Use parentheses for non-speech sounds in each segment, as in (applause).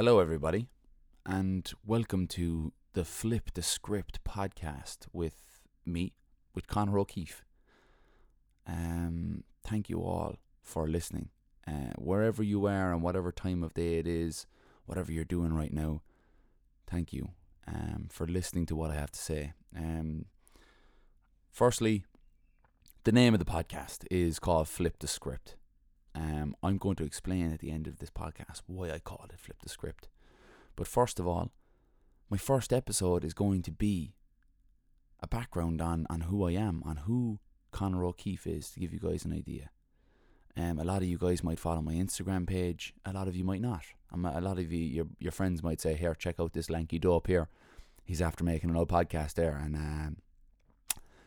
Hello, everybody, and welcome to the Flip the Script podcast with me, with Connor O'Keefe. Um, thank you all for listening. Uh, wherever you are and whatever time of day it is, whatever you're doing right now, thank you um, for listening to what I have to say. Um, firstly, the name of the podcast is called Flip the Script. Um, I'm going to explain at the end of this podcast why I called it Flip the Script. But first of all, my first episode is going to be a background on, on who I am, on who Connor O'Keefe is, to give you guys an idea. Um, a lot of you guys might follow my Instagram page, a lot of you might not. Um, a lot of you, your, your friends might say, Here, check out this lanky dope here. He's after making an old podcast there, and um,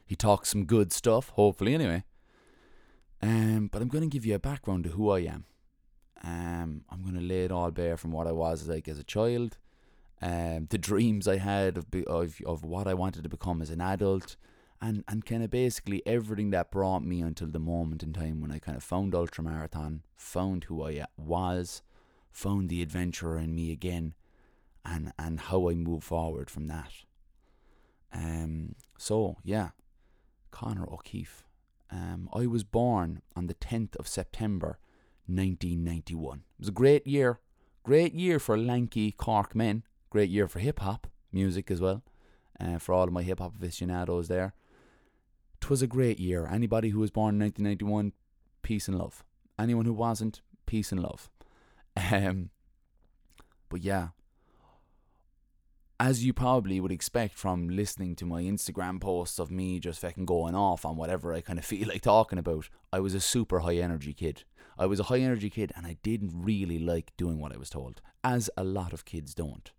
he talks some good stuff, hopefully, anyway. Um, but I'm going to give you a background to who I am. Um, I'm going to lay it all bare from what I was like as a child, um, the dreams I had of, be, of of what I wanted to become as an adult, and and kind of basically everything that brought me until the moment in time when I kind of found ultramarathon, found who I was, found the adventurer in me again, and and how I move forward from that. Um. So yeah, Connor O'Keefe. Um, I was born on the 10th of September 1991. It was a great year. Great year for lanky Cork men. Great year for hip hop music as well. Uh, for all of my hip hop aficionados there. 'Twas a great year. Anybody who was born in 1991, peace and love. Anyone who wasn't, peace and love. (laughs) Um, but yeah, as you probably would expect from listening to my Instagram posts of me just fucking going off on whatever I kind of (laughs) feel like talking about, I was a super high energy kid. I was a high energy kid and I didn't really like doing what I was told, as a lot of kids don't.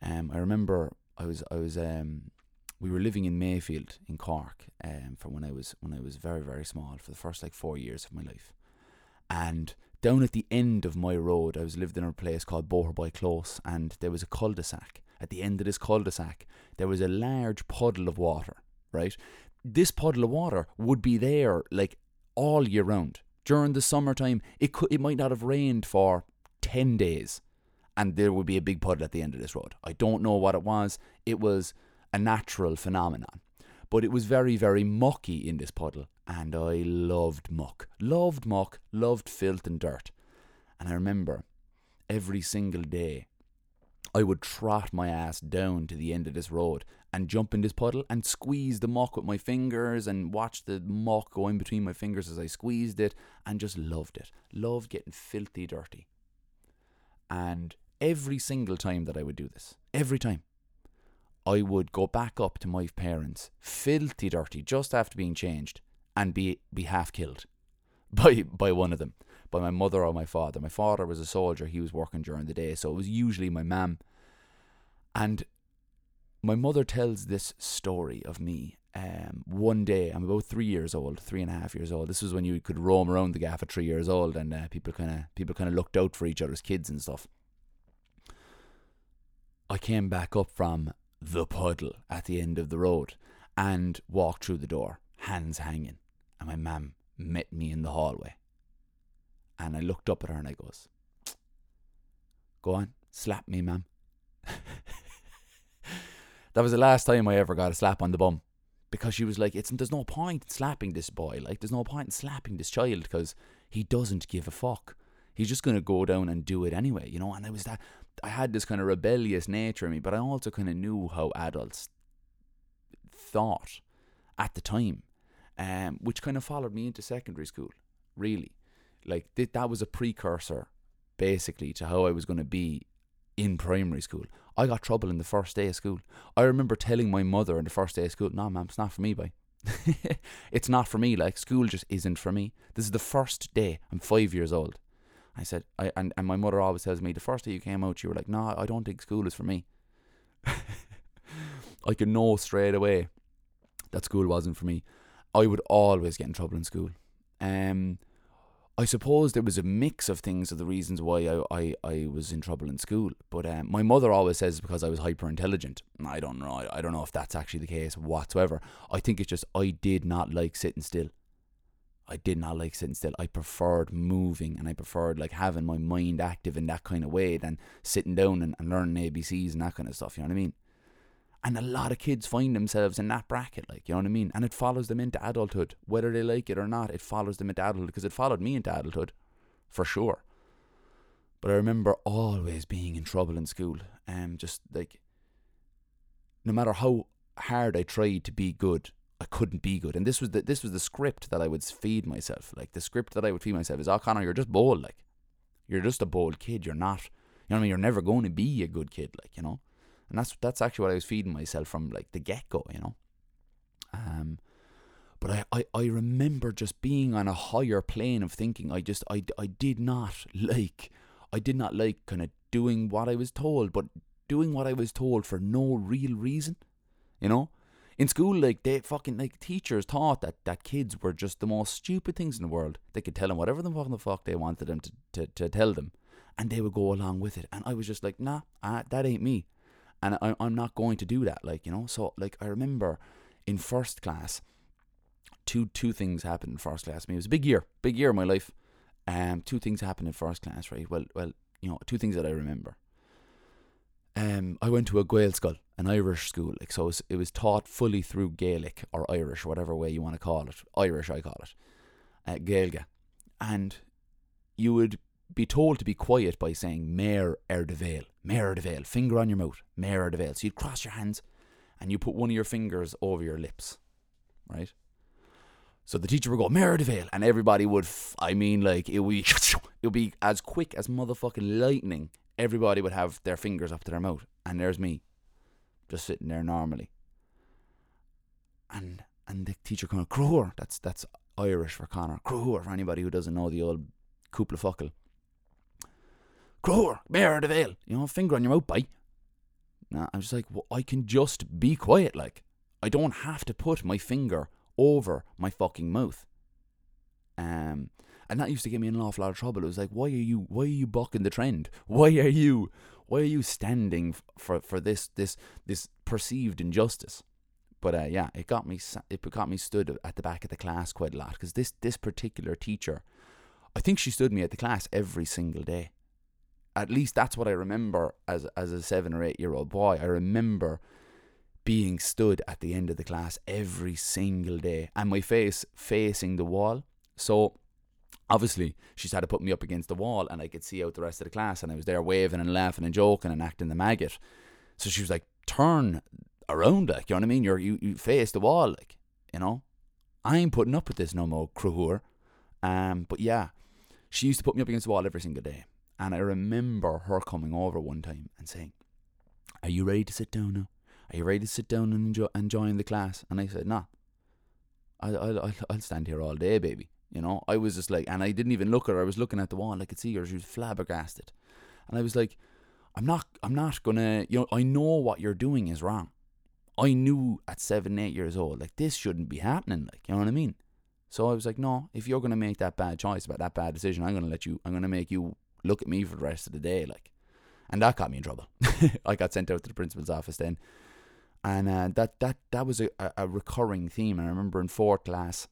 Um, I remember I was I was um, we were living in Mayfield in Cork um, for when I was when I was very very small for the first like four years of my life, and down at the end of my road I was lived in a place called Boherby Close, and there was a cul-de-sac. At the end of this cul-de-sac, there was a large puddle of water. Right, this puddle of water would be there like all year round. During the summertime, it could it might not have rained for ten days, and there would be a big puddle at the end of this road. I don't know what it was. It was a natural phenomenon. But it was very, very mucky in this puddle, and I loved muck. Loved muck, loved filth and dirt. And I remember every single day I would trot my ass down to the end of this road and jump in this puddle and squeeze the muck with my fingers and watch the muck go in between my fingers as I squeezed it and just loved it. Loved getting filthy dirty. And every single time that I would do this, every time, I would go back up to my parents, filthy dirty, just after being changed, and be be half killed (laughs) by by one of them, by my mother or my father. My father was a soldier; he was working during the day, so it was usually my mum. And my mother tells this story of me. Um, one day, I'm about three years old, three and a half years old. This was when you could roam around the gaff at three years old, and uh, people kind of people kind of looked out for each other's kids and stuff. I came back up from the puddle at the end of the road and walked through the door, hands hanging. And my mam met me in the hallway. And I looked up at her and I goes, Go on, slap me, mam. (laughs) that was the last time I ever got a slap on the bum. Because she was like, it's there's no point in slapping this boy. Like there's no point in slapping this child because he doesn't give a fuck. He's just gonna go down and do it anyway, you know. And I was that I had this kind of rebellious nature in me, but I also kind of knew how adults thought at the time, um, which kind of followed me into secondary school. Really, like th- that was a precursor, basically, to how I was going to be in primary school. I got trouble in the first day of school. I remember telling my mother in the first day of school, "No, ma'am, it's not for me, boy. (laughs) it's not for me. Like school just isn't for me. This is the first day. I'm five years old." I said, I and, and my mother always tells me the first day you came out, you were like, no, I don't think school is for me. (laughs) I could know straight away that school wasn't for me. I would always get in trouble in school. Um, I suppose there was a mix of things of the reasons why I, I, I was in trouble in school. But um, my mother always says because I was hyper intelligent. I don't know. I, I don't know if that's actually the case whatsoever. I think it's just I did not like sitting still. I did not like sitting still. I preferred moving and I preferred like having my mind active in that kind of way than sitting down and, and learning ABCs and that kind of stuff. You know what I mean? And a lot of kids find themselves in that bracket, like, you know what I mean? And it follows them into adulthood. Whether they like it or not, it follows them into adulthood because it followed me into adulthood, for sure. But I remember always being in trouble in school. Um, just like, no matter how hard I tried to be good, I couldn't be good. And this was the this was the script that I would feed myself. Like the script that I would feed myself is, "Oh, Connor, you're just bold. Like, you're just a bold kid. You're not. You know what I mean? You're never going to be a good kid. Like, you know." And that's that's actually what I was feeding myself from like the get go. You know. Um, but I, I, I remember just being on a higher plane of thinking. I just I, I did not (laughs) like I did not like kind of doing what I was told, but doing what I was told for no real reason. You know? In school, like they fucking like teachers taught that, that kids were just the most stupid things in the world. They could tell them whatever the fucking the fuck they wanted them to, to, to tell them, and they would go along with it. And I was just like, nah, uh, that ain't me, and I, I'm not going to do that. Like you know, so like I remember in first class, two two things happened in first class. I mean, it was a big year, big year in my life. Um, two things happened in first class, right? Well, well, you know, two things that I remember. Um, I went to a Gaelscoil, an Irish school, like so. It was, it was taught fully through Gaelic or Irish, whatever way you want to call it. Irish, I call it, uh, Gaeilge, and you would be told to be quiet by saying "Mayor er de Vale," "Mayor de Vale," finger on your mouth, "Mayor er de Vale." So you'd cross your hands, and you put one of your fingers over your lips, right? So the teacher would go, Mayor de Vale, and everybody would, f- I mean, like, it would, be, (laughs) it would be as quick as motherfucking lightning. Everybody would have their fingers up to their mouth, and there's me, just sitting there normally. And and the teacher kind of, Cruhur, that's that's Irish for Connor. Cruhur, for anybody who doesn't know the old Kupla Fuckle. Cruhur, Mayor de Vale, you know, finger on your mouth, bye. Nah, I'm just like, well, I can just be quiet, like. I don't have to put my finger over my fucking mouth. Um, and that used to get me in an awful lot of trouble. It was like, why are you, why are you bucking the trend? Why are you, why are you standing for for this this this perceived injustice? But uh, yeah, it got me it got me stood at the back of the class quite a lot because this this particular teacher, I think she stood me at the class every single day. At least that's what I remember as as a seven or eight year old boy. I remember being stood at the end of the class every single day and my face facing the wall. So obviously she started putting me up against the wall and I could see out the rest of the class and I was there waving and laughing and joking and acting the maggot. So she was like, turn around like, you know what I mean? You're you, you face the wall like, you know? I ain't putting up with this no more, Cruhur. Um but yeah, she used to put me up against the wall every single day. And I remember her coming over one time and saying, Are you ready to sit down now? Are you ready to sit down and enjoy, and join the class? And I said, Nah. I, I, I'll stand here all day, baby. You know, I was just like, and I didn't even look at her. I was looking at the wall. I could see her. She was flabbergasted. And I was like, I'm not, I'm not gonna, you know, I know what you're doing is wrong. I knew at seven, eight years old, like, this shouldn't be happening. Like, you know what I mean? So I was like, no, if you're gonna make that bad choice about that bad decision, I'm gonna let you, I'm gonna make you look at me for the rest of the day. Like, and that got me in trouble. (laughs) I got sent out to the principal's office then and uh, that that that was a, a recurring theme. And I remember in fourth class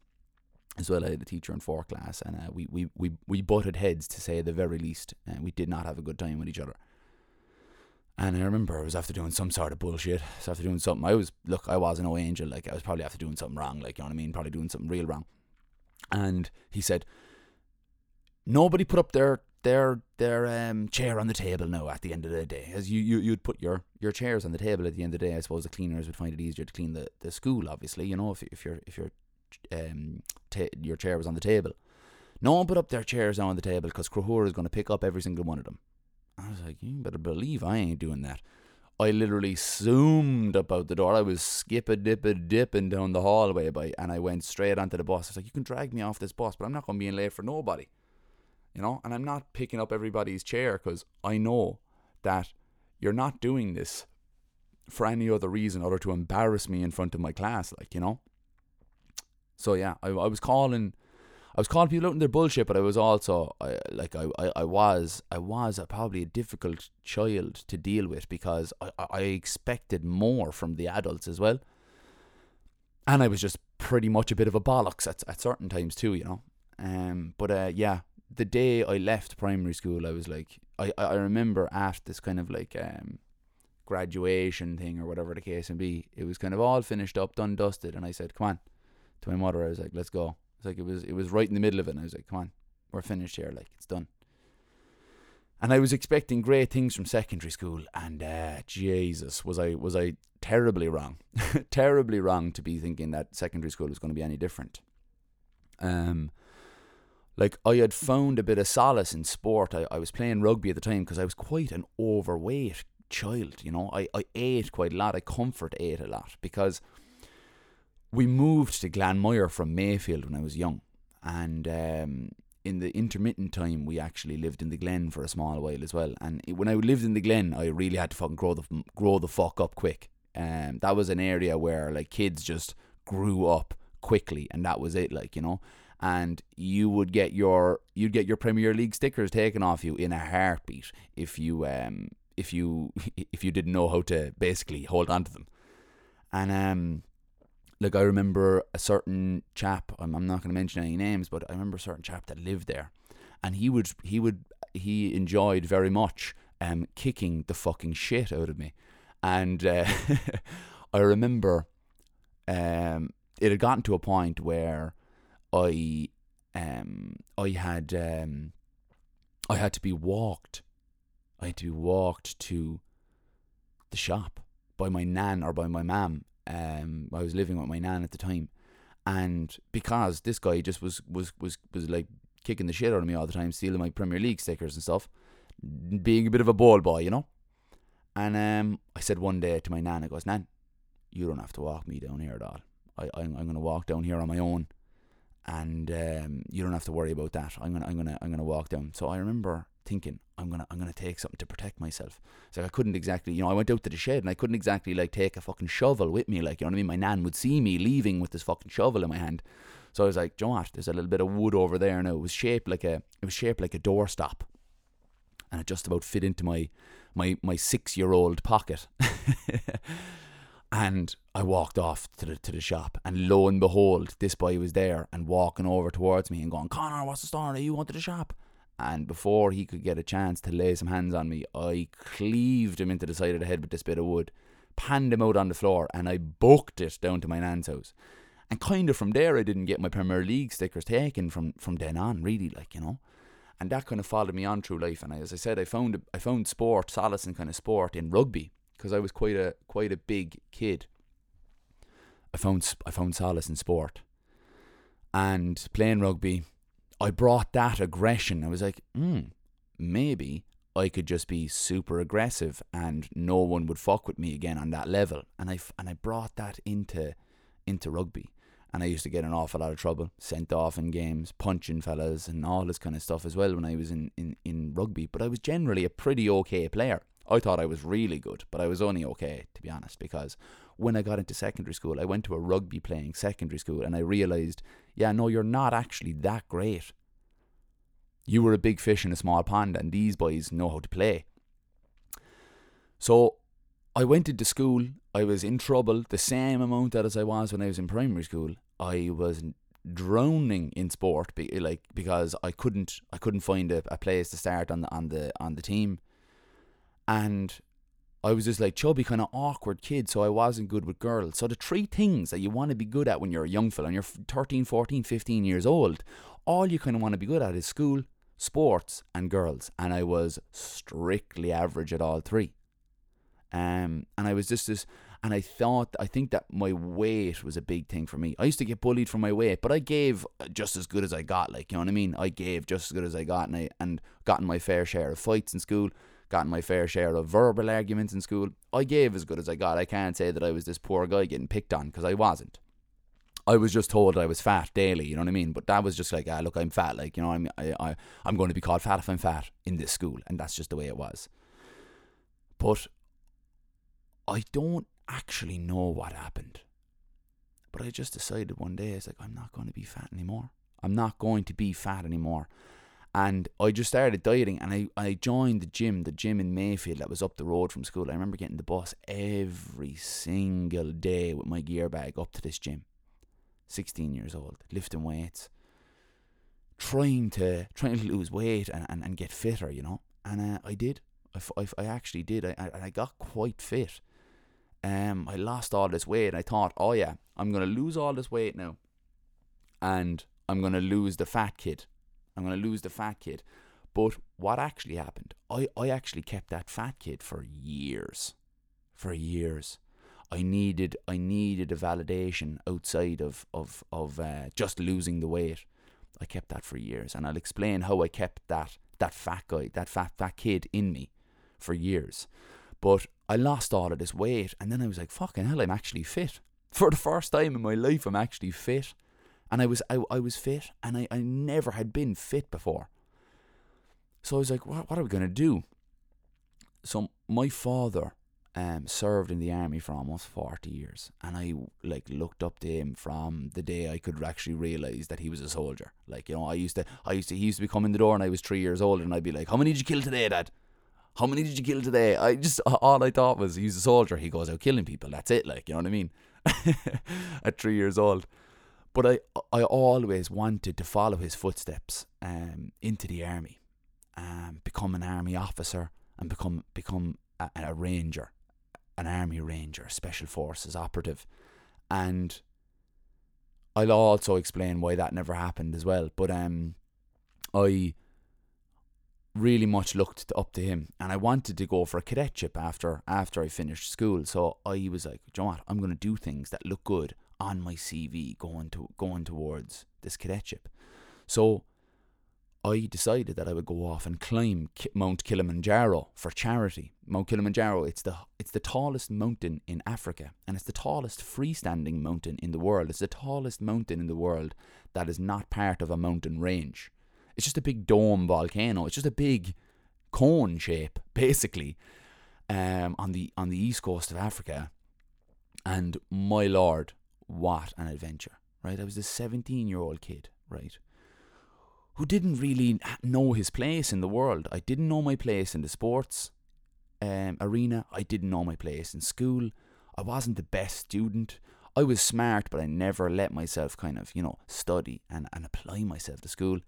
as well, I had a teacher in fourth class, and uh, we, we we we butted heads to say the very least, and we did not have a good time with each other. And I remember I was after doing some sort of bullshit. Was after doing something. I was look, I was no angel. Like I was probably after doing something wrong. Like you know what I mean? Probably doing something real wrong. And he said, nobody put up their their their um, chair on the table now at the end of the day. As you, you you'd put your, your chairs on the table at the end of the day. I suppose the cleaners would find it easier to clean the, the school. Obviously, you know if if your if your um ta- your chair was on the table. No one put up their chairs now on the table because Cruhur is going to pick up every single one of them. I was like, you better believe I ain't doing that. I literally zoomed up out the door. I was skip a dip a dipping down the hallway by, and I went straight onto the bus. I was like, you can drag me off this bus, but I'm not going to be in late for nobody you know? And i'm not picking up everybody's chair because i know that you're not doing this for any other reason other to embarrass me in front of my class like you know? So yeah i, I was calling I was calling people out in their bullshit, but I was also I, like I, I, I was I was a, probably a difficult child to deal with because I, I expected more from the adults as well, and I was just pretty much a bit of a bollocks at, at certain times too, you know. Um, but uh, yeah, the day I left primary school, I was like, I, I remember at this kind of like um, graduation thing or whatever the case may be, it was kind of all finished up, done, dusted, and I said, "Come on," to my mother. I was like, "Let's go." It's like it was it was right in the middle of it, and I was like, "Come on, we're finished here. Like it's done." And I was expecting great things from secondary school, and uh, Jesus, was I was I terribly wrong, (laughs) terribly wrong to be thinking that secondary school was going to be any different. Um, like I had found a bit of solace in sport. I, I was playing rugby at the time because I was quite an overweight child. You know, I, I ate quite a lot. I comfort ate a lot because we moved to Glanmire from Mayfield when I was young, and um, in the intermittent time, we actually lived in the Glen for a small while as well. And when I lived in the Glen, I really had to fucking grow the grow the fuck up quick. Um, that was an area where like kids just grew up quickly, and that was it. Like you know, and you would get your you'd get your Premier League stickers taken off you in a heartbeat if you um if you (laughs) if you didn't know how to basically hold on to them. And um like I remember a certain chap, I'm, I'm not going to mention any names, but I remember a certain chap that lived there, and he would he would he enjoyed very much um kicking the fucking shit out of me, and uh, (laughs) I remember um it had gotten to a point where I um I had um I had to be walked. I had to be walked to the shop by my nan or by my mum. Um, I was living with my nan at the time, and because this guy just was was was was like kicking the shit out of me all the time, stealing my Premier League stickers and stuff, being a bit of a ball boy, you know. And um, I said one day to my nan, I goes, Nan, you don't have to walk me down here at all. I, I'm, I'm going to walk down here on my own and um, you don't have to worry about that. I'm gonna I'm gonna I'm gonna walk down. So I remember thinking I'm gonna I'm gonna take something to protect myself. So I couldn't exactly you know I went out to the shed and I couldn't exactly like take a fucking shovel with me like you know what I mean. My nan would see me leaving with this fucking shovel in my hand. So I was like, Joe. There's a little bit of wood over there now. It was shaped like a it was shaped like a doorstop, and it just about fit into my my my six year old pocket. (laughs) And I walked off to the to the shop, and lo and behold, this boy was there and walking over towards me and going, "Connor, what's the story? You want to the shop?" And before he could get a chance to lay some hands on me, I cleaved him into the side of the head with this bit of wood, panned him out on the floor, and I booked it down to my nan's house. And kind of from there, I didn't get my Premier League stickers taken from from then on, really, like you know. And that kind of followed me on through life. And as I said, I found I found sport, solace in kind of sport in rugby because I was quite a quite a big kid. I found I found solace in sport, and playing rugby. I brought that aggression. I was like, hmm, maybe I could just be super aggressive and no one would fuck with me again on that level. And I and I brought that into into rugby. And I used to get an awful lot of trouble, sent off in games, punching fellas and all this kind of stuff as well when I was in, in, in rugby. But I was generally a pretty okay player. I thought I was really good, but I was only okay, to be honest, because when I got into secondary school, I went to a rugby playing secondary school and I realised, yeah, no, you're not actually that great. You were a big fish in a small pond, and these boys know how to play. So I went into school, I was in trouble the same amount that as I was when I was in primary school. I was drowning in sport, like because I couldn't, I couldn't find a, a place to start on the on the on the team and I was just like chubby, kind of awkward kid, so I wasn't good with girls. So the three things that you want to be good at when you're a young fella, and you're 13, 14, 15 years old, all you kind of want to be good at is school, sports, and girls. And I was strictly average at all three. Um, and I was just this, and I thought, I think that my weight was a big thing for me. I used to get bullied for my weight, but I gave just as good as I got. Like you know what I mean? I gave just as good as I got, and I and gotten my fair share of fights in school gotten my fair share of verbal arguments in school. I gave as good as I got. I can't say that I was this poor guy getting picked on because I wasn't. I was just told I was fat daily, you know what I mean? But that was just like, ah, look, I'm fat. Like, you know, I'm, I, I, I'm going to be called fat if I'm fat in this school. And that's just the way it was. But I don't actually know what happened. But I just decided one day, it's like, I'm not going to be fat anymore. I'm not going to be fat anymore. And I just started dieting and I, I joined the gym, the gym in Mayfield that was up the road from school. I remember getting the bus every single day with my gear bag up to this gym. 16 years old, lifting weights, trying to (laughs) trying to lose weight and, and, and get fitter, you know. And uh, I did. I I actually did. I, I I got quite fit. Um, I lost all this weight. And I thought, oh yeah, I'm gonna lose all this weight now, and I'm gonna lose the fat kid. I'm gonna lose the fat kid. But what actually happened? I, I actually kept that fat kid for years. For years. I needed I needed a validation outside of of of uh, just losing the weight. I kept that for years, and I'll explain how I kept that that fat guy, that fat fat kid in me for years. But I lost all of this weight, and then I was like, "Fucking hell, I'm actually fit." For the first time in my life, I'm actually fit, and I was I, I was fit, and I, I never had been fit before. So I was like, "What what are we gonna do?" So my father um, served in the army for almost 40 years and I like looked up to him from the day I could actually realize that he was a soldier. Like you know I used to I used to he used to be coming the door and I was 3 years old and I'd be like how many did you kill today dad? How many did you kill today? I just all I thought was he's a soldier. He goes out killing people. That's it. Like you know what I mean? (laughs) At 3 years old but I I always wanted to follow his footsteps um, into the army um, become an army officer and become become a, a ranger an army ranger, special forces operative, and I'll also explain why that never happened as well. But um, I really much looked up to him, and I wanted to go for a cadetship after after I finished school. So I was like, you know what, I'm going to do things that look good on my CV going to going towards this cadetship. So I decided that I would go off and climb Mount Kilimanjaro for charity. Mount Kilimanjaro, it's the it's the tallest mountain in Africa and it's the tallest freestanding mountain in the world. It's the tallest mountain in the world that is not part of a mountain range. It's just a big dome volcano. It's just a big cone shape (laughs) basically um, on the on the east coast of Africa. And my lord, what an adventure, right? I was a 17-year-old kid, right? who didn't really know his place in the world. I didn't know my place in the sports um, arena. I didn't know my place in school. I wasn't the best student. I was smart, but I never let myself kind of, you know, study and, and apply myself to school.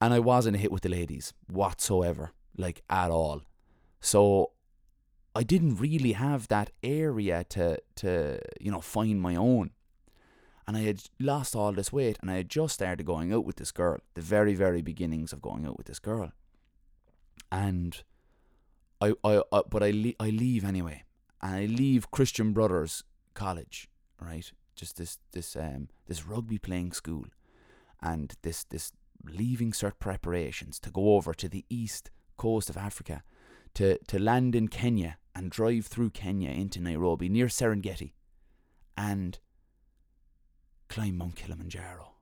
And I wasn't a hit with the ladies whatsoever, like at all. So I didn't really have that area to, to you know, find my own and I had lost all this weight and I had just started going out with this girl, the very, very beginnings of going out with this girl. And I, I, I but I, le- I leave anyway, and I leave Christian Brothers College, right? Just this, this, um, this rugby playing school, and this, this leaving cert preparations to go over to the east coast of Africa, to, to land in Kenya and drive through Kenya into Nairobi near Serengeti, and climb Mount Kilimanjaro.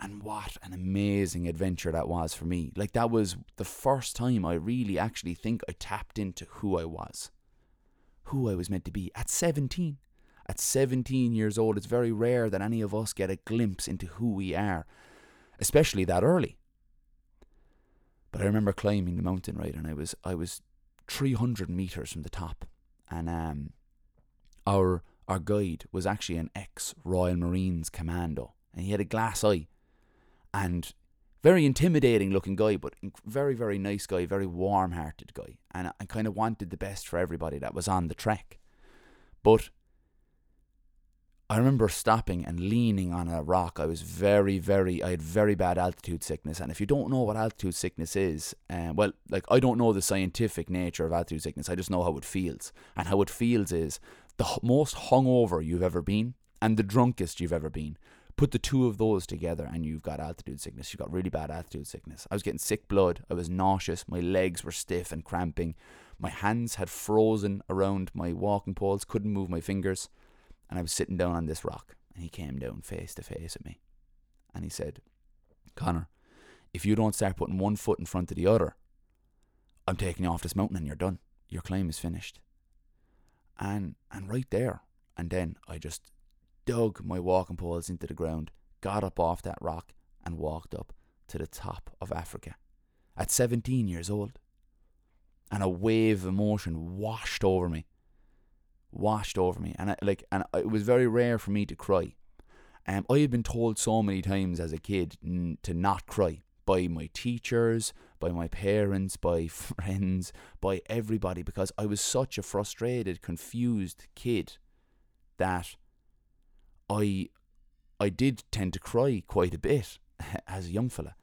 And what an amazing adventure that was for me. Like, that was the first time I really actually think I tapped into who I was, who I was meant to be at 17. At 17 years old, it's very rare that any of us get a glimpse into who we are, especially that early. But I remember climbing the mountain, right, and I was I was 300 meters from the top, and um, our our guide was actually an ex Royal Marines commando, and he had a glass eye, and very intimidating looking guy, but very very nice guy, very warm hearted guy, and I kind of wanted the best for everybody that was on the trek, but. I remember stopping and leaning on a rock. I was very, very, I had very bad altitude sickness. And if you don't know what altitude sickness is, um, well, like I don't know the scientific nature of altitude sickness. I just know how it feels. And how it feels is the most hungover you've ever been and the drunkest you've ever been. Put the two of those together and you've got altitude sickness. You've got really bad altitude sickness. I was getting sick blood. I was nauseous. My legs were stiff and cramping. My hands had frozen around my walking poles. Couldn't move my fingers. And I was sitting down on this rock. And he came down face to face at me. And he said, Connor, if you don't start putting one foot in front of the other, I'm taking you off this mountain and you're done. Your climb is finished and and right there and then I just dug my walking poles into the ground, got up off that rock and walked up to the top of Africa at 17 years old. And a wave of emotion washed over me. Washed over me and I, like and it was very rare for me to cry. Um, I had been told so many times as a kid n- to not cry by my teachers, by my parents, by (laughs) friends, by everybody because I was such a frustrated, confused kid that I I did tend to cry quite a bit (laughs) as a young fella.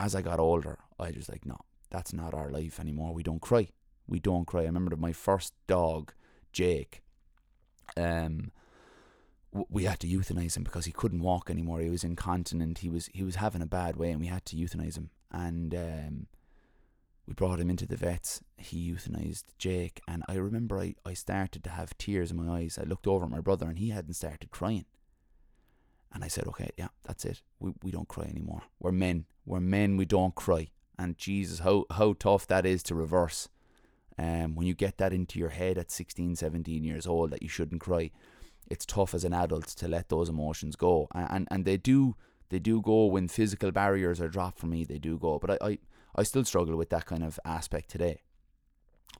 As I got older, I was like, no, that's not our life anymore. We don't cry. We don't cry. I remember my first dog, Jake. Um, we had to euthanize him because he couldn't walk anymore. He was incontinent. He was he was having a bad way, and we had to euthanize him. And um, we brought him into the vets. He euthanized Jake, and I remember I, I started to have tears in my eyes. I looked over at my brother, and he hadn't started crying. And I said, "Okay, yeah, that's it. We we don't cry anymore. We're men. We're men. We don't cry." And Jesus, how how tough that is to reverse. Um, when you get that into your head at 16, 17 years old that you shouldn't cry it's tough as an adult to let those emotions go, and and, and they do they do go when physical barriers are dropped for me. They do go, but I, I I still struggle with that kind of aspect today.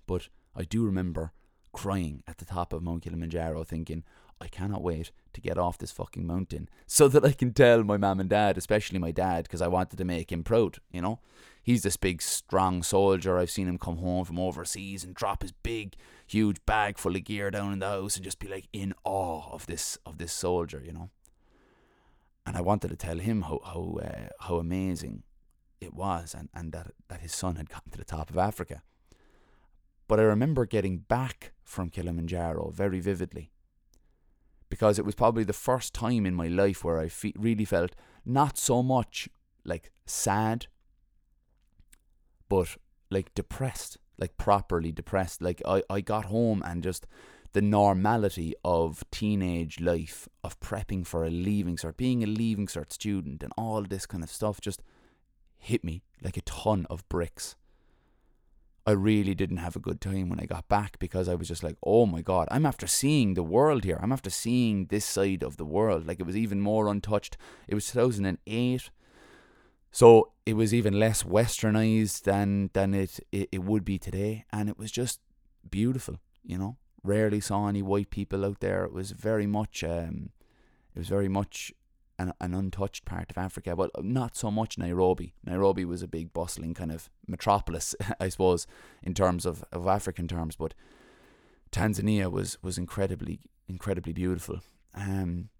But I do remember crying at the top of Mount Kilimanjaro, thinking, I cannot wait to get off this fucking mountain so that I can tell my mum and dad, especially my dad, because I wanted to make him proud, you know? He's this big, strong soldier. I've seen him come home from overseas and drop his big, huge bag full of gear down in the house and just be like in awe of this of this soldier, you know. And I wanted to tell him how how uh, how amazing it was, and, and that that his son had gotten to the top of Africa. But I remember getting back from Kilimanjaro very vividly because it was probably the first time in my life where I fe- really felt not so much like sad but like depressed, like properly depressed. Like I, I got home and just the normality of teenage life, of prepping for a leaving cert, being a leaving cert student, and all this kind of stuff just hit me like a ton of bricks. I really didn't have a good time when I got back because I was just like, oh my god, I'm after seeing the world here. I'm after seeing this side of the world. Like it was even more untouched. It was 2008. So it was even less westernized than than it, it, it would be today, and it was just beautiful. You know, rarely saw any white people out there. It was very much um, it was very much an, an untouched part of Africa, but not so much Nairobi. Nairobi was a big bustling kind of metropolis, (laughs) I suppose, in terms of, of African terms, but Tanzania was was incredibly incredibly beautiful. Um,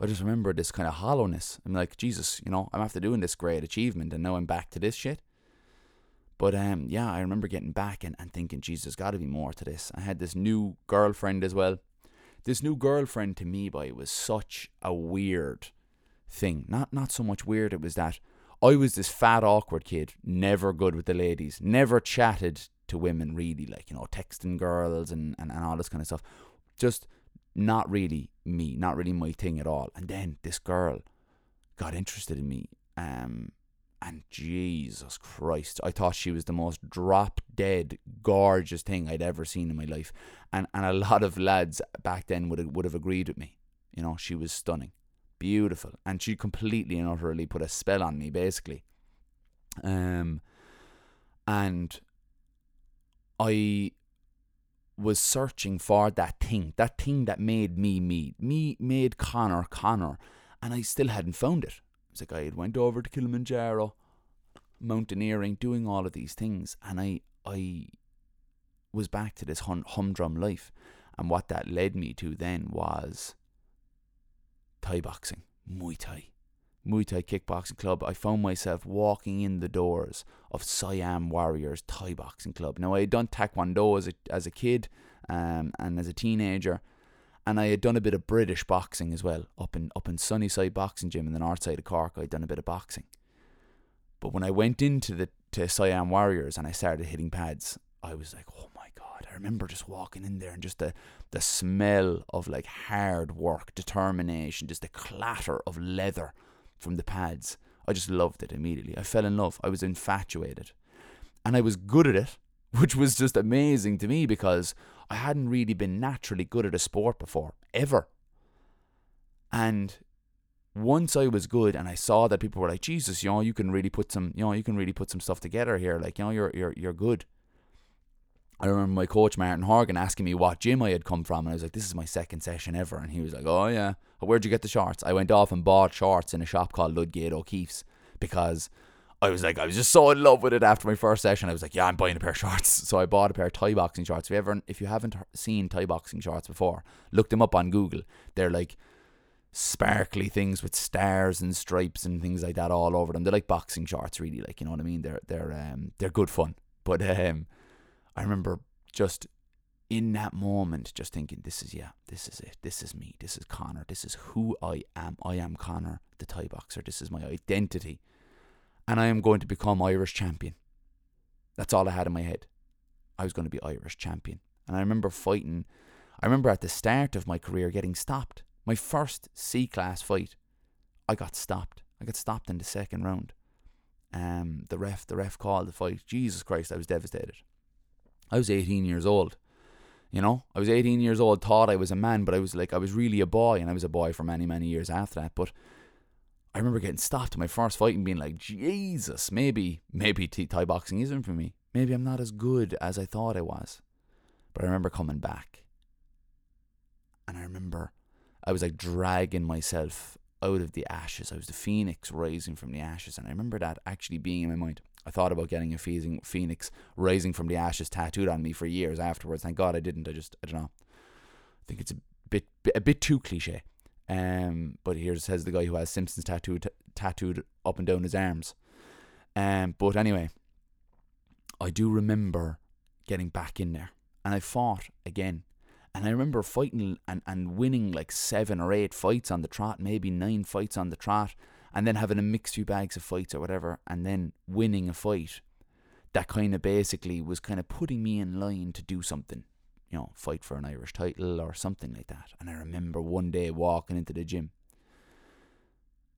I just remember this kind of hollowness. I'm like, Jesus, you know, I'm after doing this great achievement and now I'm back to this shit. But um, yeah, I remember getting back and, and thinking, Jesus, there's got to be more to this. I had this new girlfriend as well. This new girlfriend to me, boy, was such a weird thing. Not not so much weird. It was that I was this fat, awkward kid, never good with the ladies, never chatted to women really, like you know, texting girls and, and, and all this kind of stuff. Just not really me, not really my thing at all. And then this girl got interested in me. Um, and Jesus Christ, I thought she was the most drop dead, gorgeous thing I'd ever seen in my life. And and a lot of lads back then would have, would have agreed with me. You know, she was stunning, beautiful, and she completely and utterly put a spell on me, basically. Um, and I was searching for that thing, that thing that made me me, me made Connor Connor, and I still hadn't found it. Was like I had went over to Kilimanjaro, mountaineering, doing all of these things, and I I was back to this hum, humdrum life, and what that led me to then was Thai boxing, Muay Thai. Muay Thai kickboxing club, I found myself walking in the doors of Siam Warriors Thai boxing club. Now I had done Taekwondo as a as a kid, um, and as a teenager, and I had done a bit of British boxing as well up in up in Sunnyside Boxing Gym in the north side of Cork. I'd done a bit of boxing, but when I went into the to Siam Warriors and I started hitting pads, I was like, oh my god! I remember just walking in there and just the the smell of like hard work, determination, just the clatter of leather from the pads. I just loved it immediately. I fell in love. I was infatuated. And I was good at it, (laughs) which was just amazing to me because I hadn't really been naturally good at a sport before, ever. And once I was good and I saw that people were like, Jesus, you know, you can really put some, you know, you can really put some stuff together here. Like, you know, you're, you're, you're good. I remember my coach Martin Horgan asking me what gym I had come from, and I was like, "This is my second session ever," and he was like, "Oh yeah, Where'd you get the shorts? I went off and bought shorts in a shop called Ludgate O'Keefe's because I was like, I was just so in love with it after my first session. I was like, yeah, I'm buying a pair of (laughs) shorts. So I bought a pair of Thai boxing shorts. If you ever, if you haven't seen Thai boxing shorts before, look them up on Google. They're like sparkly things with stars and stripes and things like that all over them. They're like boxing shorts, really. Like you know what I mean? They're they're um they're good fun. But um, I remember just in that moment, just thinking, this is yeah, this is it. This is me. This is Connor. This is who I am. I am Connor, the Thai boxer. This is my identity, and I am going to become Irish champion. That's all I had in my head. I was going to be Irish champion, and I remember fighting. I remember at the start of my career getting stopped my first C class fight, I got stopped. I got stopped in the second round. Um, the ref, the ref called the fight. Jesus Christ, I was devastated. I was 18 years old. You know, I was 18 years old, thought I was a man, but I was like, I was really a boy, and I was a boy for many, many years after that. But I remember getting stopped in my first fight and being like, Jesus, maybe, maybe Thai boxing isn't for me. Maybe I'm not as good as I thought I was. But I remember coming back. And I remember I was like dragging myself out of the ashes. I was the phoenix rising from the ashes. And I remember that actually being in my mind. I thought about getting a phoenix rising from the ashes tattooed on me for years afterwards. Thank God I didn't. I just, I don't know. I think it's a bit, a bit too cliche. Um, but here says the guy who has Simpsons tattooed, t- tattooed up and down his arms. Um, but anyway, I do remember getting back in there. And I fought again and I remember fighting and, and winning like seven or eight fights on the trot, maybe nine fights on the trot, and then having a mixed few bags of fights or whatever, and then winning a fight that kind of basically was kind of putting me in line to do something, you know, fight for an Irish title or something like that. And I remember one day walking into the gym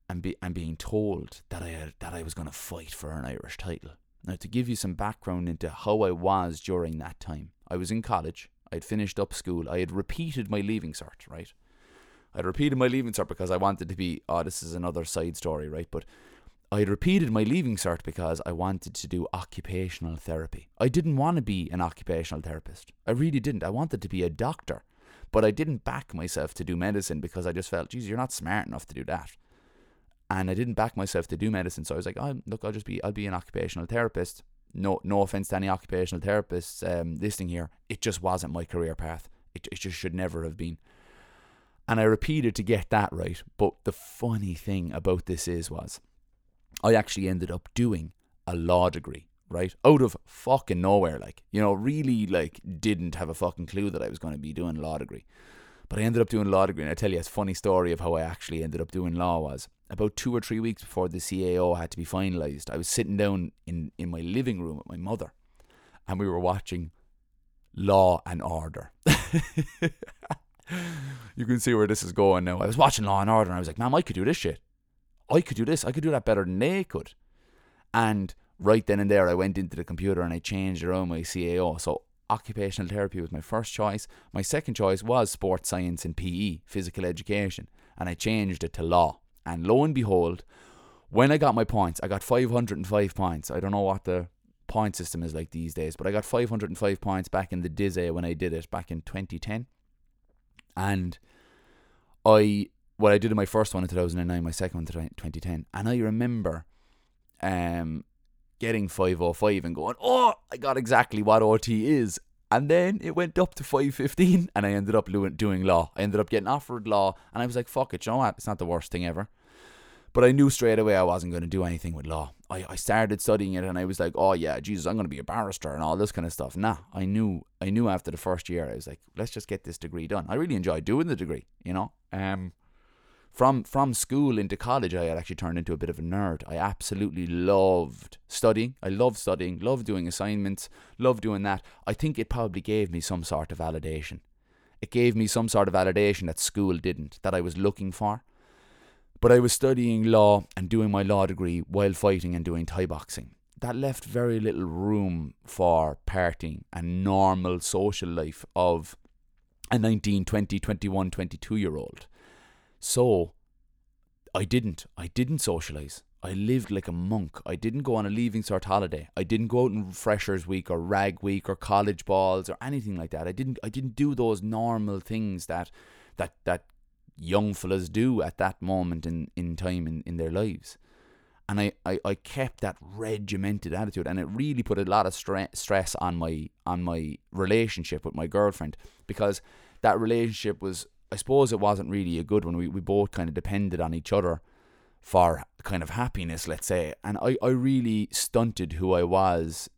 and be and being told that I had, that I was going to fight for an Irish title. Now, to give you some background into how I was during that time, I was in college. I'd finished up school. I had repeated my leaving cert, right? I'd repeated my leaving cert because I wanted to be, oh, this is another side story, right? But I had repeated my leaving cert because I wanted to do occupational therapy. I didn't want to be an occupational therapist. I really didn't. I wanted to be a doctor. But I didn't back myself to do medicine because I just felt, geez, you're not smart enough to do that. And I didn't back myself to do medicine. So I was like, oh, look, I'll just be, I'll be an occupational therapist no no offense to any occupational therapists um, listening here, it just wasn't my career path. It, it just should never have been. And I repeated to get that right. But the funny thing about this is was I actually ended up doing a law degree, right? Out of fucking nowhere, like, you know, really like didn't have a fucking clue that I was going to be doing a law degree. But I ended up doing a law degree, and I tell you a funny story of how I actually ended up doing law was about two or three weeks before the CAO had to be finalised. I was sitting down in, in my living room with my mother, and we were watching Law and Order. (laughs) you can see where this is going now. I was watching Law and Order, and I was like, "Mom, I could do this shit. I could do this. I could do that better than they could." And right then and there, I went into the computer and I changed around my CAO. So occupational therapy was my first choice. My second choice was sports science and PE, physical education, and I changed it to law. And lo and behold, when I got my points, I got 505 points. I don't know what the point system is like these days, but I got 505 points back in the Dizzy when I did it back in 2010. And I, what I did in my first one in 2009, my second one in 2010, and I remember um, getting 505 and going, oh, I got exactly what OT is. And then it went up to 515 and I ended up doing law. I ended up getting offered law and I was like, fuck it, you know what? It's not the worst thing ever. But I knew straight away I wasn't going to do anything with law. I, I started studying it and I was like, oh yeah, Jesus, I'm going to be a barrister and all this kind of stuff. Nah, I knew I knew after the first year, I was like, let's just get this degree done. I really enjoyed doing the degree, you know. Um, from from school into college, I had actually turned into a bit of a nerd. I absolutely loved studying. I loved studying, loved doing assignments, loved doing that. I think it probably gave me some sort of validation. It gave me some sort of validation that school didn't, that I was looking for. But I was studying law and doing my law degree while fighting and doing Thai boxing. That left very little room for partying and normal social life of a 19, 20, 21, 22 year old. So I didn't. I didn't socialise. I lived like a monk. I didn't go on a leaving cert holiday. I didn't go out in freshers week or rag week or college balls or anything like that. I didn't I didn't do those normal things that that that young fellas do at that moment in, in time in, in their lives. And I, I, I kept that regimented attitude and it really put a lot of stre- stress on my on my relationship with my girlfriend because that relationship was I suppose it wasn't really a good one. We we both kind of depended on each other for kind of happiness, let's say. And I, I really stunted who I was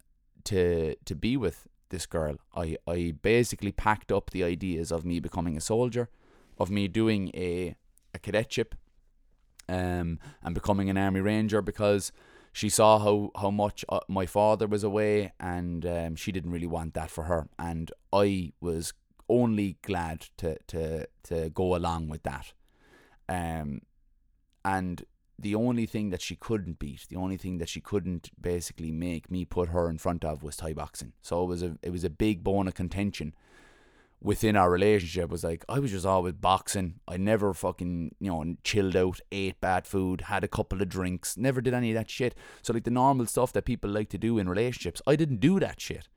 to to be with this girl. I, I basically packed up the ideas of me becoming a soldier, of me doing a a cadetship, um, and becoming an army ranger because she saw how how much uh, my father was away, and um, she didn't really want that for her, and I was only glad to to to go along with that, um, and the only thing that she couldn't beat, the only thing that she couldn't basically make me put her in front of was Thai boxing. So it was a it was a big bone of contention within our relationship. Was like I was just always boxing. I never fucking you know chilled out, ate bad food, had a couple of drinks, never did any of that shit. So like the normal stuff that people like to do in relationships, I didn't do that shit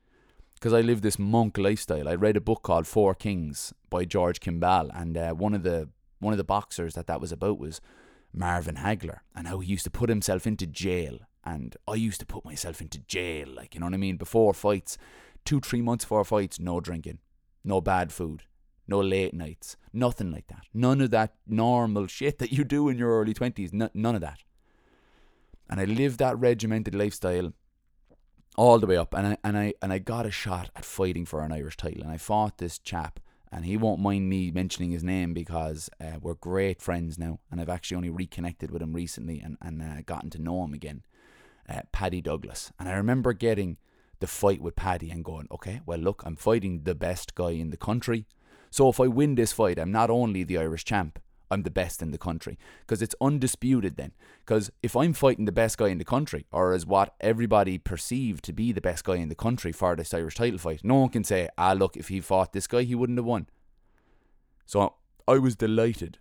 because I lived this monk lifestyle. I read a book called Four Kings by George Kimball, and uh, one of the one of the boxers that that was about was Marvin Hagler and how he used to put himself into jail. And I used to put myself into jail, like, you know what I mean? Before fights, two, three months before fights, no drinking, no bad food, no late nights, nothing like that. None of that normal shit that you do in your early 20s, n- none of that. And I lived that regimented lifestyle all the way up and I and I and I got a shot at fighting for an Irish title and I fought this chap and he won't mind me mentioning his name because uh, we're great friends now, and I've actually only reconnected with him recently and and uh, gotten to know him again. Uh, Paddy Douglas, and I remember getting the fight with Paddy and going, okay, well look, I'm fighting the best guy in the country, so if I win this fight, I'm not only the Irish champ, I'm the best in the country because it's undisputed then. Because if I'm fighting the best guy in the country, or as what everybody perceived to be the best guy in the country for this Irish title fight, no one can say, ah, look, if he fought this guy, he wouldn't have won. So I was delighted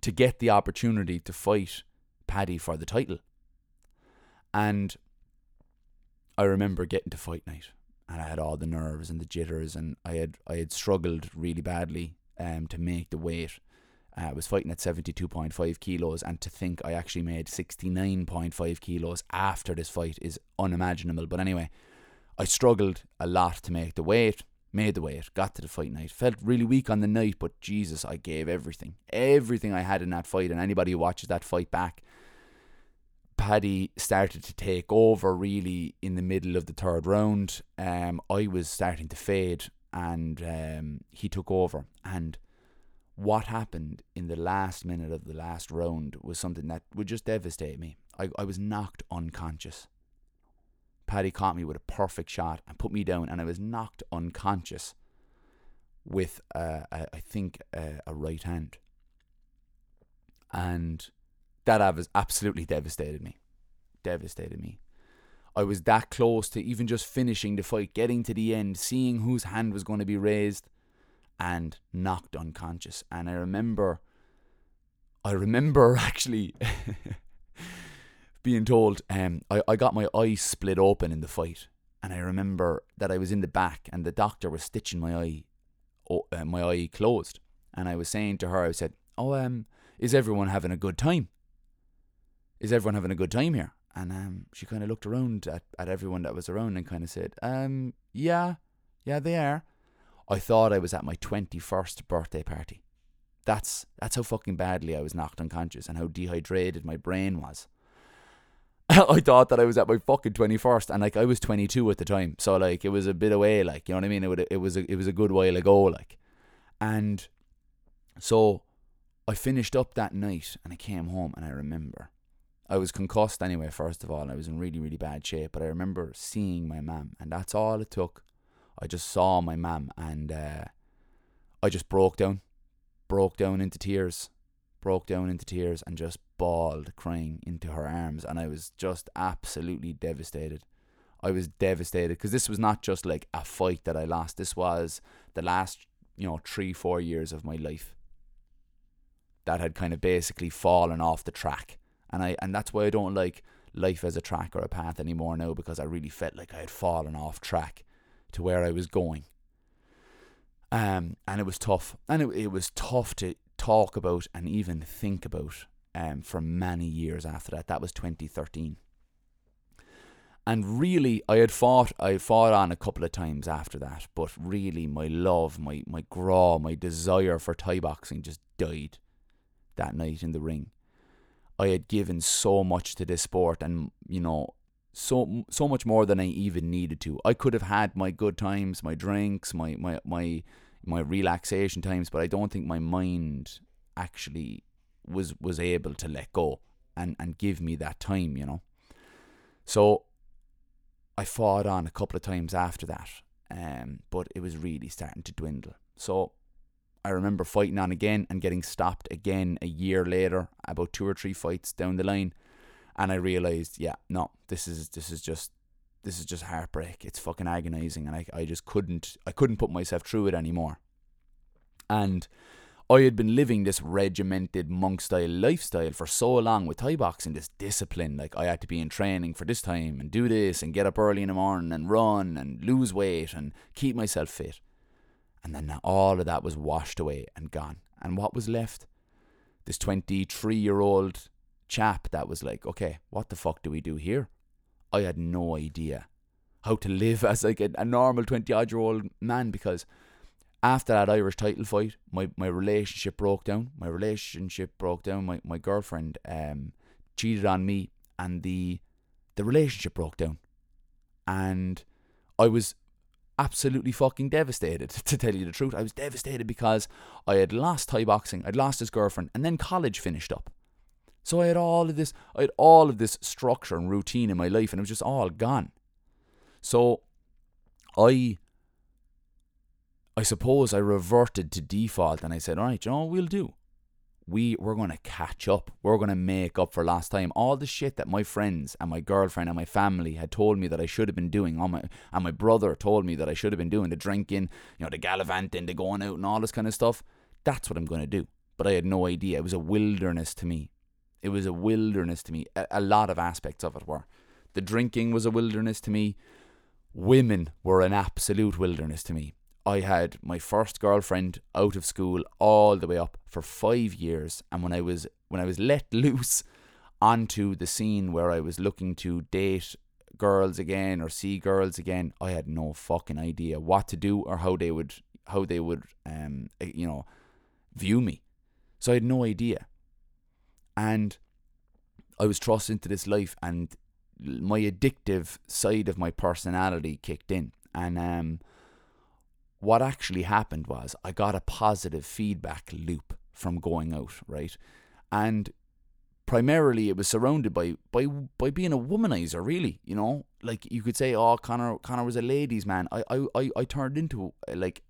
to get the opportunity to fight Paddy for the title. And I remember getting to fight night and I had all the nerves and the jitters and I had I had struggled really badly um to make the weight I was fighting at 72.5 kilos, and to think I actually made 69.5 kilos after this fight is unimaginable. But anyway, I struggled a lot to make the weight, made the weight, got to the fight night, felt really weak on the night, but Jesus, I gave everything, everything I had in that fight. And anybody who watches that fight back, Paddy started to take over really in the middle of the third round. Um, I was starting to fade, and um, he took over and what happened in the last minute of the last round was something that would just devastate me. I, I was knocked unconscious. Paddy caught me with a perfect shot and put me down, and I was knocked unconscious with, uh, a, I think, a, a right hand. And that absolutely devastated me. Devastated me. I was that close to even just finishing the fight, getting to the end, seeing whose hand was going to be raised and knocked unconscious. And I remember, I remember (laughs) actually being told, um, I, I got my eye split open in the fight. And I remember that I was in the back and the doctor was stitching my eye, uh, my eye closed. And I was saying to her, I said, Oh, um, is everyone having a good time? Is everyone having a good time here? And um, she kind of looked around at, at everyone that was around and kind of said, um, yeah, yeah, they are. I thought I was at my 21st birthday party. That's that's how fucking badly I was knocked unconscious and how dehydrated my brain was. (laughs) I thought that I was at my fucking 21st and like I was 22 at the time. So like it was a bit away like, you know what I mean? It would, it was a, it was a good while ago like. And so I finished up that night and I came home and I remember I was concussed anyway, first of all. I was in really, really bad shape. But I remember seeing my mum, and that's all it took I just saw my mum and uh, I just broke down, broke down into tears, broke down into tears and just bawled, crying into her arms. And I was just absolutely devastated. I was devastated because this was not just like a fight that I lost. This was the last, you know, three, four years of my life that had kind of basically fallen off the track. And I and that's why I don't like life as a track or a path anymore now because I really felt like I had fallen off track to where I was going. Um, and it was tough, and it, it was tough to talk about and even think about um, for many years after that. That was 2013. And really, I had fought, I fought on a couple of times after that, but really, my love, my my grá, my desire for Thai boxing just died that night in the ring. I had given so much to this sport, and you know, so so much more than I even needed to. I could have had my good times, my drinks, my my my my relaxation times, but I don't think my mind actually was was able to let go and and give me that time, you know. So I fought on a couple of times after that, um, but it was really starting to dwindle. So I remember fighting on again and getting stopped again a year later, about two or three fights down the line, and I realized, yeah, no, this is this is just this is just heartbreak. It's fucking agonizing, and I I just couldn't I couldn't put myself through it anymore. And I had been living this regimented monk style lifestyle for so long with Thai boxing, this discipline. Like I had to be in training for this time and do this and get up early in the morning and run and lose weight and keep myself fit. And then all of that was washed away and gone. And what was left? This 23 year old chap that was like, okay, what the fuck do we do here? I had no idea how to live (laughs) as like a, a normal 20 odd year old man because after that Irish title fight, my, my relationship broke down. My relationship broke down. My, my girlfriend um, cheated on me and the the relationship broke down. And I was absolutely fucking devastated, (laughs) to tell you the truth. I was devastated because I had lost Thai boxing, I'd lost his girlfriend, and then college finished up. So I had all of this I had all of this structure and routine in my life and it was just all gone. So I I suppose I reverted to default and I said, all right, you know what we'll do? We, we're going to catch up. We're going to make up for last time. All the shit that my friends and my girlfriend and my family had told me that I should have been doing, All my, and my brother told me that I should have been doing, the drinking, you know, the gallivanting, the going out and all this kind of stuff. That's what I'm going to do. But I had no idea. It was a wilderness to me. It was a wilderness to me. A, a lot of aspects of it were. The drinking was a wilderness to me. Women were an absolute wilderness to me I had my first girlfriend out of school all the way up for five years, and when I was when I was let (laughs) loose onto the scene where I was looking to date girls again or see girls again, I had no fucking idea what to do or how they would how they would um eh, you know view me. So I had no idea, and I was thrust into this life, and my addictive side of my personality kicked in, and um what actually happened was I got a positive feedback loop from going out, right? And primarily it was surrounded by by by being a womanizer, really. You know, like you could say, oh, Connor Connor was a ladies' man. I I I, I turned into like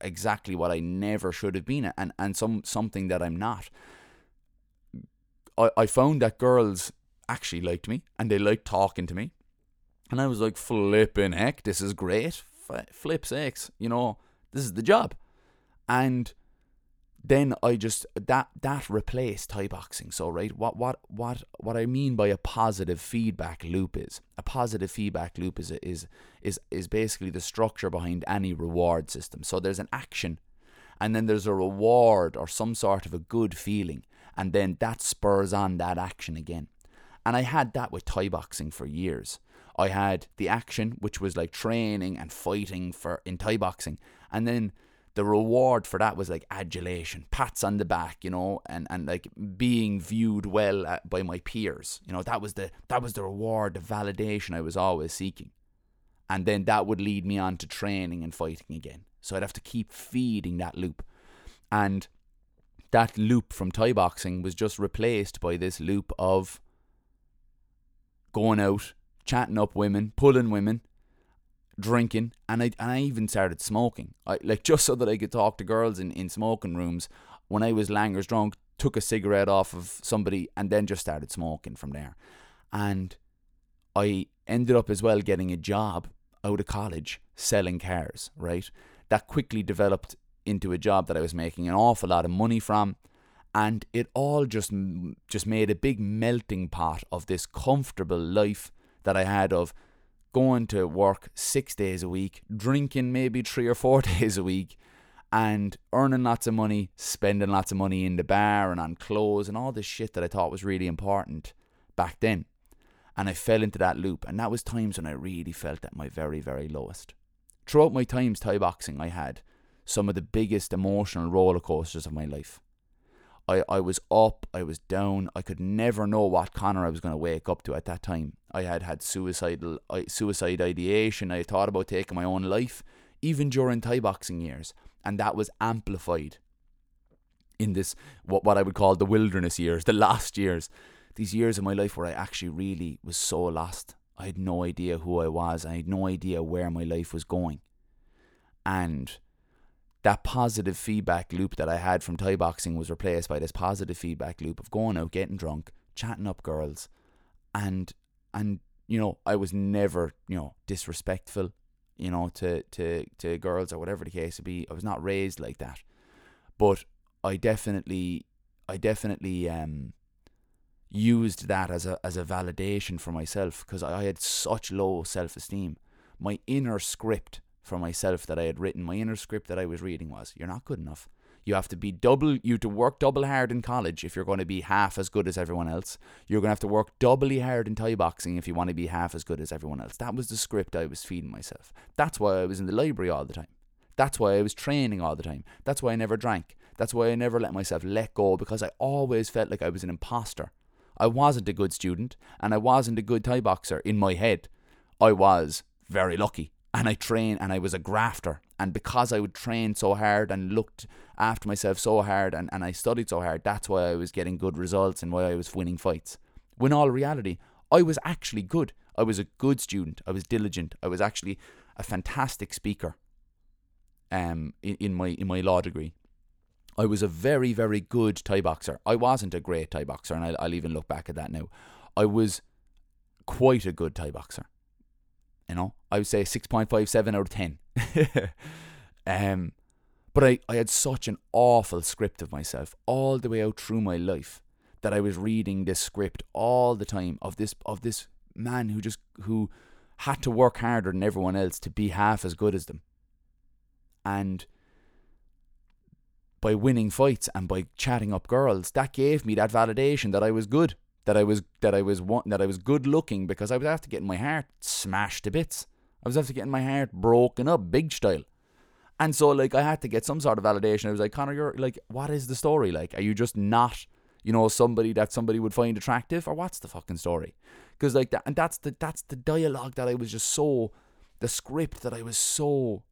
exactly what I never should have been, and and some something that I'm not. I I found that girls actually liked me and they liked talking to me, and I was like, flipping heck, this is great flip sakes, you know, this is the job. And then I just that that replaced Thai boxing. So right, what what what what I mean by a positive feedback loop is a positive feedback loop is is is is basically the structure behind any reward system. So there's an action, and then there's a reward or some sort of a good feeling, and then that spurs on that action again. And I had that with Thai boxing for years. I had the action, which was like training and fighting for in Thai boxing, and then the reward for that was like adulation, pats on the back, you know, and, and like being viewed well at, by my peers. You know, that was the that was the reward, the validation I was always seeking. And then that would lead me on to training and fighting again. So I'd have to keep feeding that loop. And that loop from Thai boxing was just replaced by this loop of going out, chatting up women, pulling women, drinking, and I and I even started smoking. I like just so that I could talk to girls in, in smoking rooms when I was langers drunk, took a cigarette off of somebody and then just started smoking from there. And I ended up as well getting a job out of college selling cars, right? That quickly developed into a job that I was making an awful lot of money from and it all just just made a big melting pot of this comfortable life that I had of going to work six days a week, drinking maybe three or four (laughs) days a week, and earning lots of money, spending lots of money in the bar and on clothes and all this shit that I thought was really important back then. And I fell into that loop, and that was times when I really felt at my very, very lowest. Throughout my times Thai boxing, I had some of the biggest emotional roller coasters of my life. I, I was up, I was down, I could never know what Conor I was going to wake up to at that time. I had had suicidal suicide ideation, I thought about taking my own life, even during Thai boxing years and that was amplified in this what what I would call the wilderness years, the last years, these years of my life where I actually really was so lost. I had no idea who I was. I had no idea where my life was going, and that positive feedback loop that I had from Thai boxing was replaced by this positive feedback loop of going out, getting drunk, chatting up girls, and and you know I was never you know disrespectful you know, to, to, to girls or whatever the case would be. I was not raised like that. But I definitely I definitely um used that as a as a validation for myself because I had such low self esteem. My inner script for myself that I had written, my inner script that I was reading was, You're not good enough. You have to be double, you to work double hard in college if you're going to be half as good as everyone else. You're going to have to work doubly hard in Thai boxing if you want to be half as good as everyone else. That was the script I was feeding myself. That's why I was in the library all the time. That's why I was training all the time. That's why I never drank. That's why I never let myself let go because I always felt like I was an imposter. I wasn't a good student and I wasn't a good Thai boxer in my head. I was very lucky and I trained and I was a grafter. And because I would train so hard and looked after myself so hard and, and I studied so hard, that's why I was getting good results and why I was winning fights. When all reality, I was actually good. I was a good student. I was diligent. I was actually a fantastic speaker um, in, in my in my law degree. I was a very, very good Thai boxer. I wasn't a great Thai boxer, and I'll, I'll even look back at that now. I was quite a good Thai boxer. You know, I would say 6.57 out of 10. (laughs) um, but I, I had such an awful script of myself all the way out through my life that I was reading this script all the time of this of this man who just who had to work harder than everyone else to be half as good as them. And by winning fights and by chatting up girls, that gave me that validation that I was good that I was that I was that I was good looking because I was after getting my heart smashed to bits. I was after getting my heart broken up, big style. And so like I had to get some sort of validation. I was like, Connor, you're like, what is the story? Like, are you just not, you know, somebody that somebody would find attractive, or what's the fucking story? Because like that, and that's the that's the dialogue that I was just so, the script that I was so,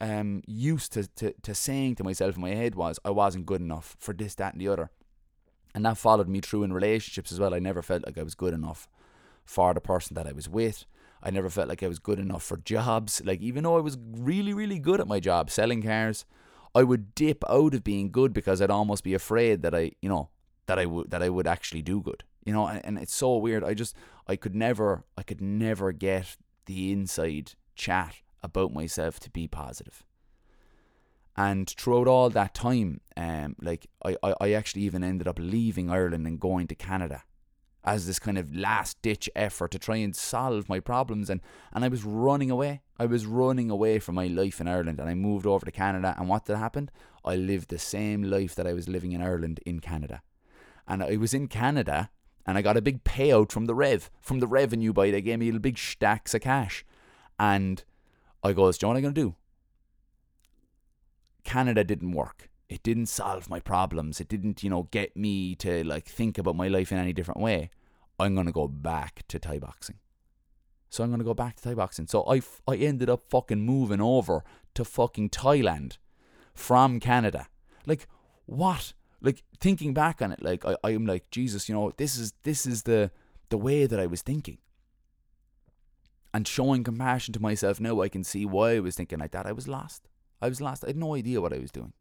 um, used to to to saying to myself in my head was I wasn't good enough for this, that, and the other. And that followed me through in relationships as well. I never felt like I was good enough for the person that I was with. I never felt like I was good enough for jobs. Like, even though I was really, really good at my job, selling cars, I would dip out of being good because I'd almost be afraid that I, you know, that I would that I would actually do good. You know, and, and it's so weird. I just I could never I could never get the inside chat about myself to be positive. And throughout all that time, um, like I, I, I actually even ended up leaving Ireland and going to Canada as this kind of last ditch effort to try and solve my problems and, and I was running away. I was running away from my life in Ireland and I moved over to Canada and what did happen? I lived the same life that I was living in Ireland in Canada. And I was in Canada and I got a big payout from the Rev, from the revenue by they gave me big stacks of cash. And I goes, Do you know I'm gonna do? Canada didn't work. It didn't solve my problems. It didn't, you know, get me to like think about my life in any different way. I'm going to go back to Thai boxing. So I'm going to go back to Thai boxing. So I, f- I ended up fucking moving over to fucking Thailand from Canada. Like, what? Like, thinking back on it, like, I, I'm like, Jesus, you know, this is, this is the, the way that I was thinking. And showing compassion to myself now, I can see why I was thinking like that. I was lost. I was lost. I had no idea what I was doing.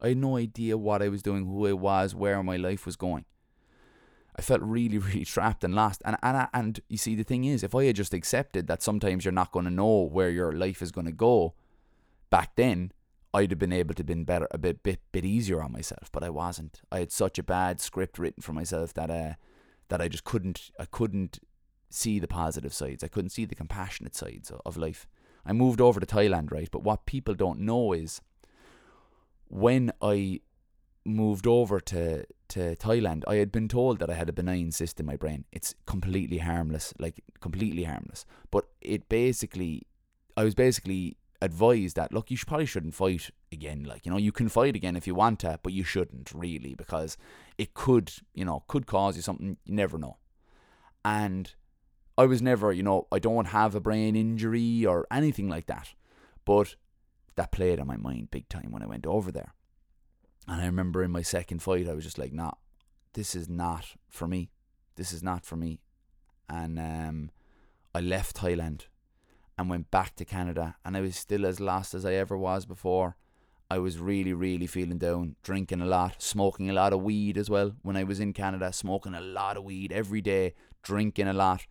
I had no idea what I was doing, who I was, where my life was going. I felt really, (laughs) really trapped and lost. And and and you see, the thing is, if I had just accepted that sometimes you're not going to know where your life is going to go, back then I'd have been able to been better, a bit, bit, bit easier on myself. But I wasn't. I had such a bad script written for myself that uh, that I just couldn't, I couldn't see the positive sides. I couldn't see the compassionate sides of life. I moved over to Thailand, right? But what people don't know is when I moved over to to Thailand, I had been told that I had a benign cyst in my brain. It's completely harmless, like completely harmless. But it basically, I was basically advised that look, you should, probably shouldn't fight again. Like you know, you can fight again if you want to, but you shouldn't really because it could, you know, could cause you something. You never know. And I was never, you know, I don't have a brain injury or anything like that. But that played on my mind big time when I went over there. And I remember in my second fight, I was just like, nah, this is not for me. This is not for me. And um, I left Thailand and went back to Canada. And I was still as lost as I ever was before. I was really, really feeling down, drinking a lot, smoking a lot of weed as well. When I was in Canada, smoking a lot of weed every day, drinking a lot,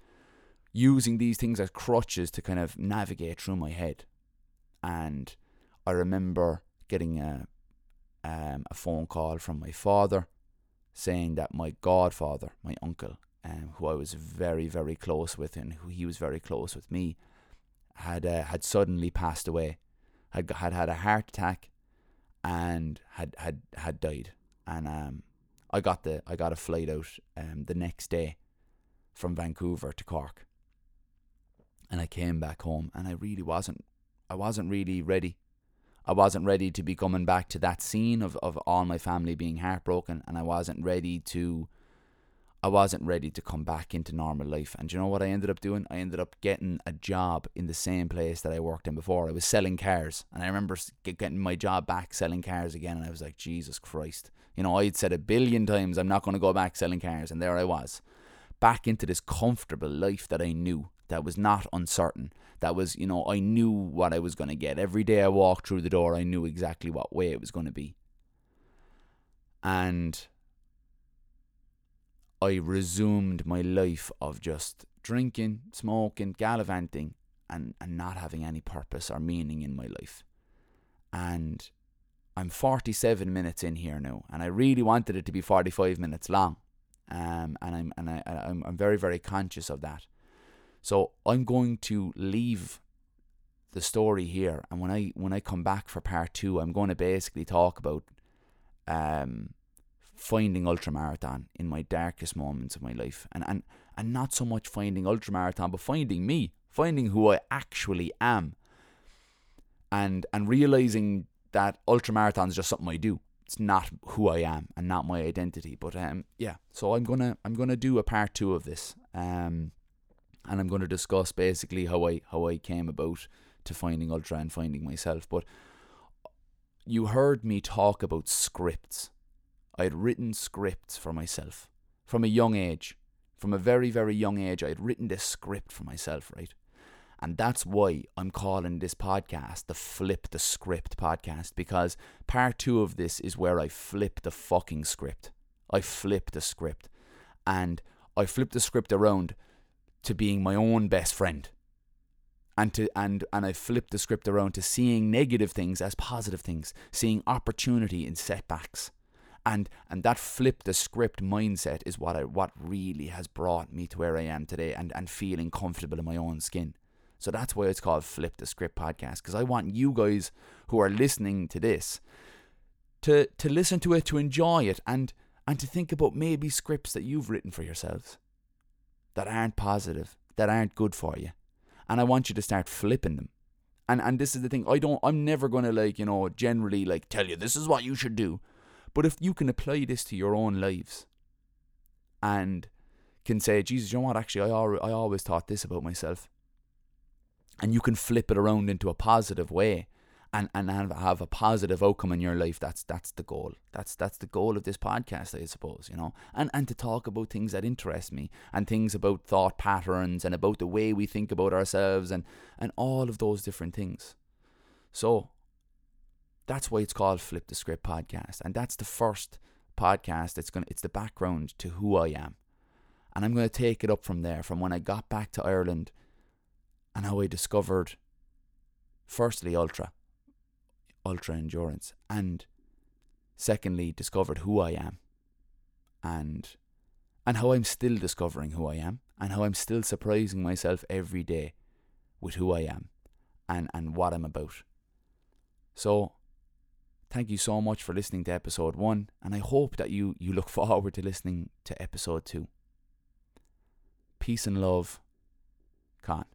using these things as crutches to kind of navigate through my head. And I remember getting a um, a phone call from my father saying that my godfather, my uncle, um, who I was very, very close with and who he was very close with me, had uh, had suddenly passed away, had had had a heart attack, and had had had died. And um, I got the I got a flight out um, the next day from Vancouver to Cork, and I came back home, and I really wasn't I wasn't really ready I wasn't ready to be coming back to that scene of, of all my family being heartbroken and I wasn't ready to I wasn't ready to come back into normal life. And you know what I ended up doing? I ended up getting a job in the same place that I worked in before. I was selling cars. And I remember getting my job back selling cars again. And I was like, Jesus Christ. You know, I'd said a billion times, I'm not going to go back selling cars. And there I was, back into this comfortable life that I knew that was not uncertain. That was, you know, I knew what I was going to get. Every day I walked through the door, I knew exactly what way it was going to be. And I resumed my life of just drinking, smoking, gallivanting, and, and not having any purpose or meaning in my life. And I'm 47 minutes in here now, and I really wanted it to be 45 minutes long. Um, and I'm and I I'm, I'm very very conscious of that. So I'm going to leave the story here, and when I when I come back for part two, I'm going to basically talk about um, finding ultramarathon in my darkest moments of my life, and and and not so much finding ultramarathon, but finding me, finding who I actually am, and and realizing that ultramarathon is just something I do. It's not who I am and not my identity. But um, yeah. So I'm gonna I'm gonna do a part two of this. Um, and I'm going to discuss basically how I how I came about to finding ultra and finding myself. But you heard me talk about scripts. I had written scripts for myself from a young age. From a very, very young age, I had written this script for myself, right? And that's why I'm calling this podcast the Flip the Script podcast because part two of this is where I flip the fucking script. I flip the script. And I flip the script around to being my own best friend. And to and and I flipped the script around to seeing negative things as positive things, seeing opportunity in setbacks. And and that flip the script mindset is what I what really has brought me to where I am today and, and feeling comfortable in my own skin. So that's why it's called Flip the Script podcast because I want you guys who are listening to this to to listen to it, to enjoy it, and and to think about maybe scripts that you've written for yourselves that aren't positive, that aren't good for you. And I want you to start flipping them. And and this is the thing, I don't I'm never gonna like, you know, generally like tell you this is what you should do. But if you can apply this to your own lives and can say, Jesus, you know what, actually I I always thought this about myself. And you can flip it around into a positive way and, and have, have a positive outcome in your life. That's that's the goal. That's that's the goal of this podcast, I suppose, you know. And and to talk about things that interest me and things about thought patterns and about the way we think about ourselves and, and all of those different things. So that's why it's called Flip the Script Podcast. And that's the first podcast. It's gonna it's the background to who I am. And I'm gonna take it up from there, from when I got back to Ireland and how I discovered firstly ultra ultra endurance and secondly discovered who I am and and how I'm still discovering who I am and how I'm still surprising myself every day with who I am and and what I'm about. So thank you so much for listening to episode one, and I hope that you, you look (laughs) forward to listening to episode two. Peace and love, Con.